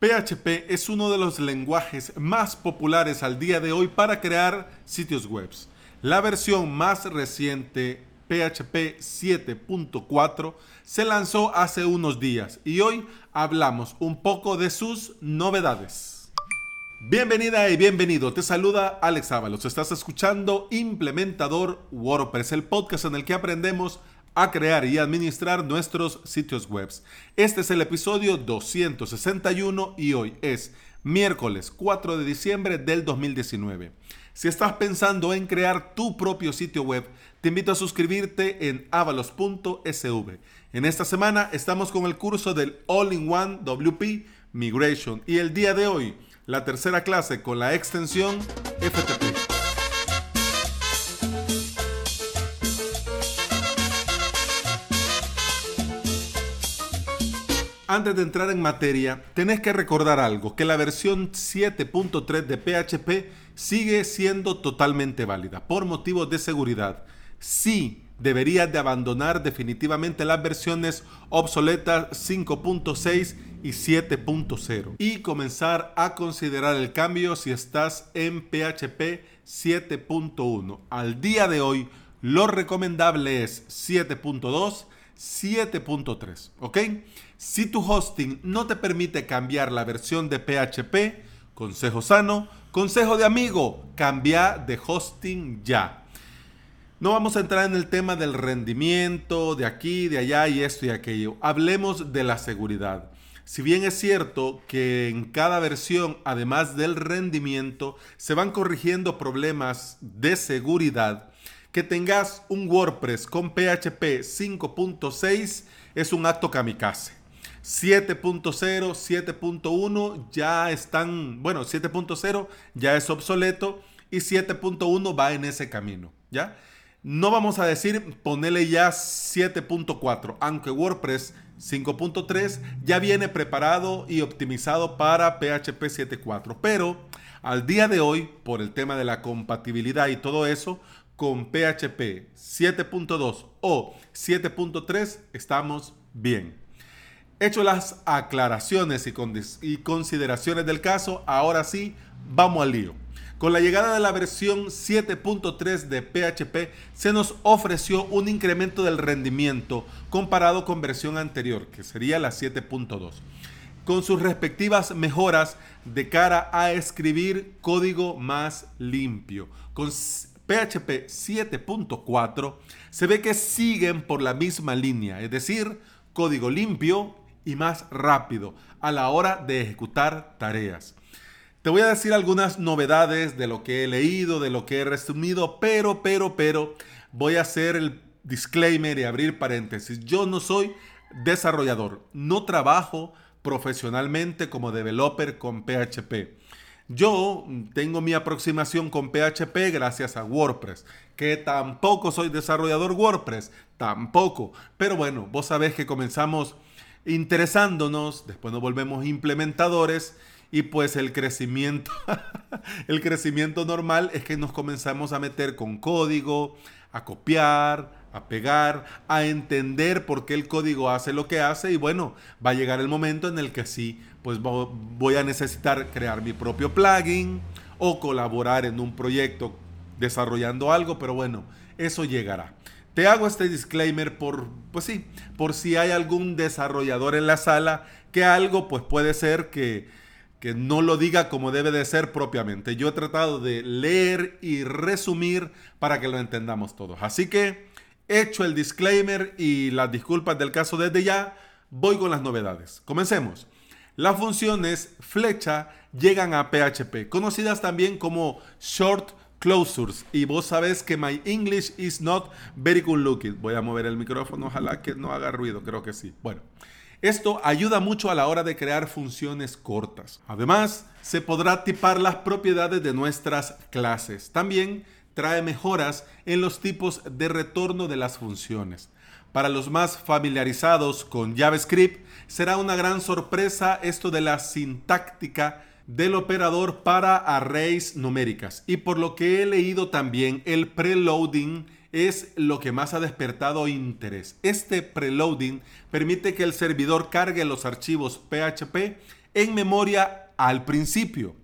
PHP es uno de los lenguajes más populares al día de hoy para crear sitios web. La versión más reciente, PHP 7.4, se lanzó hace unos días y hoy hablamos un poco de sus novedades. Bienvenida y bienvenido, te saluda Alex Ábalos, estás escuchando Implementador WordPress, el podcast en el que aprendemos a crear y administrar nuestros sitios web. Este es el episodio 261 y hoy es miércoles 4 de diciembre del 2019. Si estás pensando en crear tu propio sitio web, te invito a suscribirte en avalos.sv. En esta semana estamos con el curso del All-in-One WP Migration y el día de hoy la tercera clase con la extensión FTP. Antes de entrar en materia, tenés que recordar algo, que la versión 7.3 de PHP sigue siendo totalmente válida por motivos de seguridad. Sí, deberías de abandonar definitivamente las versiones obsoletas 5.6 y 7.0 y comenzar a considerar el cambio si estás en PHP 7.1. Al día de hoy, lo recomendable es 7.2 7.3, ¿ok? Si tu hosting no te permite cambiar la versión de PHP, consejo sano, consejo de amigo, cambia de hosting ya. No vamos a entrar en el tema del rendimiento, de aquí, de allá y esto y aquello. Hablemos de la seguridad. Si bien es cierto que en cada versión, además del rendimiento, se van corrigiendo problemas de seguridad, que tengas un WordPress con PHP 5.6 es un acto kamikaze. 7.0, 7.1 ya están, bueno, 7.0 ya es obsoleto y 7.1 va en ese camino, ¿ya? No vamos a decir ponerle ya 7.4, aunque WordPress 5.3 ya viene preparado y optimizado para PHP 7.4, pero al día de hoy, por el tema de la compatibilidad y todo eso, con PHP 7.2 o 7.3 estamos bien. Hecho las aclaraciones y, consideraciones del caso, ahora sí, vamos al lío. Con la llegada de la versión 7.3 de PHP se nos ofreció un incremento del rendimiento comparado con versión anterior, que sería la 7.2, con sus respectivas mejoras de cara a escribir código más limpio, con PHP 7.4 se ve que siguen por la misma línea, es decir, código limpio y más rápido a la hora de ejecutar tareas. Te voy a decir algunas novedades de lo que he leído, de lo que he resumido, pero, pero, pero, voy a hacer el disclaimer y abrir paréntesis. Yo no soy desarrollador, no trabajo profesionalmente como developer con PHP. Yo tengo mi aproximación con PHP gracias a WordPress, que tampoco soy desarrollador WordPress, tampoco. Pero bueno, vos sabés que comenzamos interesándonos, después nos volvemos implementadores y pues el crecimiento, el crecimiento normal es que nos comenzamos a meter con código, a copiar, a pegar, a entender por qué el código hace lo que hace y bueno, va a llegar el momento en el que sí, pues voy a necesitar crear mi propio plugin o colaborar en un proyecto desarrollando algo, pero bueno, eso llegará. Te hago este disclaimer por, pues sí, por si hay algún desarrollador en la sala que algo pues puede ser que, que no lo diga como debe de ser propiamente. Yo he tratado de leer y resumir para que lo entendamos todos. Así que Hecho el disclaimer y las disculpas del caso desde ya, voy con las novedades. Comencemos. Las funciones flecha llegan a PHP, conocidas también como short closures. Y vos sabés que my English is not very good looking. Voy a mover el micrófono, ojalá que no haga ruido, creo que sí. Bueno, esto ayuda mucho a la hora de crear funciones cortas. Además, se podrá tipar las propiedades de nuestras clases. También trae mejoras en los tipos de retorno de las funciones. Para los más familiarizados con JavaScript, será una gran sorpresa esto de la sintáctica del operador para arrays numéricas. Y por lo que he leído también, el preloading es lo que más ha despertado interés. Este preloading permite que el servidor cargue los archivos PHP en memoria al principio.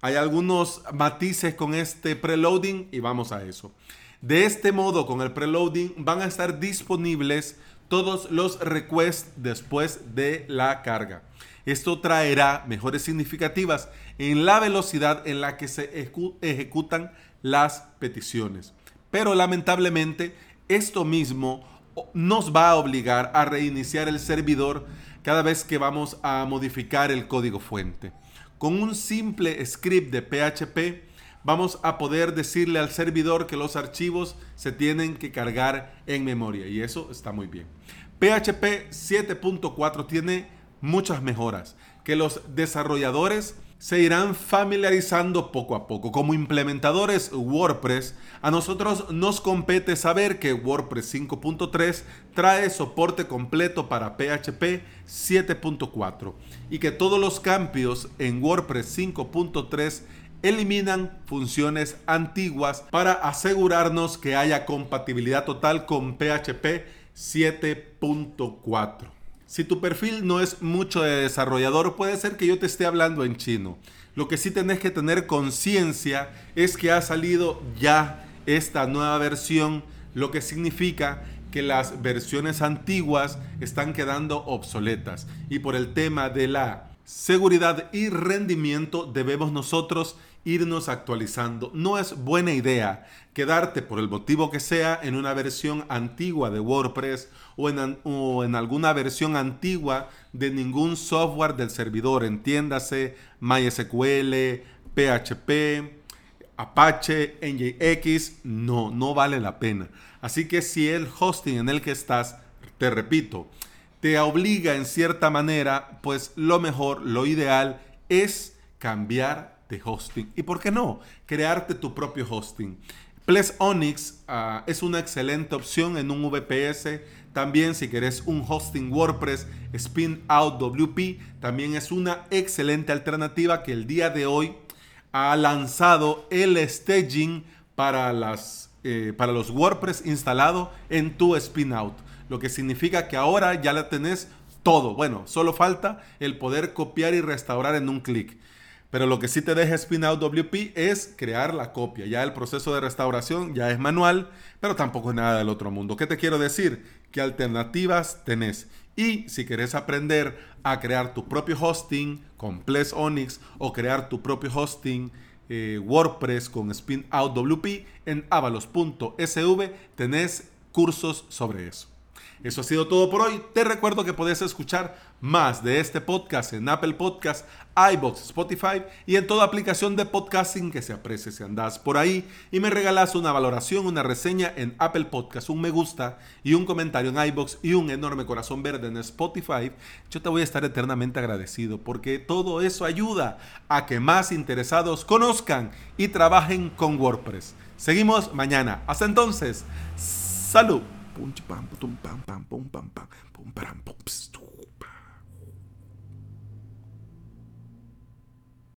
Hay algunos matices con este preloading y vamos a eso. De este modo, con el preloading van a estar disponibles todos los requests después de la carga. Esto traerá mejores significativas en la velocidad en la que se ejecutan las peticiones. Pero lamentablemente esto mismo nos va a obligar a reiniciar el servidor cada vez que vamos a modificar el código fuente. Con un simple script de PHP vamos a poder decirle al servidor que los archivos se tienen que cargar en memoria y eso está muy bien. PHP 7.4 tiene muchas mejoras que los desarrolladores se irán familiarizando poco a poco. Como implementadores WordPress, a nosotros nos compete saber que WordPress 5.3 trae soporte completo para PHP 7.4 y que todos los cambios en WordPress 5.3 eliminan funciones antiguas para asegurarnos que haya compatibilidad total con PHP 7.4. Si tu perfil no es mucho de desarrollador, puede ser que yo te esté hablando en chino. Lo que sí tenés que tener conciencia es que ha salido ya esta nueva versión, lo que significa que las versiones antiguas están quedando obsoletas. Y por el tema de la seguridad y rendimiento debemos nosotros irnos actualizando. No es buena idea quedarte por el motivo que sea en una versión antigua de WordPress o en, en, alguna versión antigua de ningún software del servidor, entiéndase MySQL, PHP, Apache, NJX, no, no vale la pena. Así que si el hosting en el que estás, te repito, te obliga en cierta manera, pues lo mejor, lo ideal es cambiar hosting. ¿Y por qué no? Crearte tu propio hosting. Ples Onyx ah, es una excelente opción en un VPS. También si querés un hosting WordPress, Spin Out WP también es una excelente alternativa que el día de hoy ha lanzado el staging para, las, eh, para los WordPress instalado en tu Spin Out lo que significa que ahora ya la tenés todo. Bueno, solo falta el poder copiar y restaurar en un clic. Pero lo que sí te deja Spinout WP es crear la copia. Ya el proceso de restauración ya es manual, pero tampoco es nada del otro mundo. ¿Qué te quiero decir? Que alternativas tenés. Y si querés aprender a crear tu propio hosting con Ples Onyx o crear tu propio hosting eh, WordPress con Spinout WP en avalos.sv tenés cursos sobre eso. Eso ha sido todo por hoy. Te recuerdo que puedes escuchar más de este podcast en Apple Podcast, iBox, Spotify y en toda aplicación de podcasting que se aprecie si andas por ahí y me regalas una valoración, una reseña en Apple Podcast, un me gusta y un comentario en iBox y un enorme corazón verde en Spotify. Yo te voy a estar eternamente agradecido porque todo eso ayuda a que más interesados conozcan y trabajen con WordPress. Seguimos mañana. Hasta entonces, salud. Pum pam pum pam pam pum pam pam pum pam pum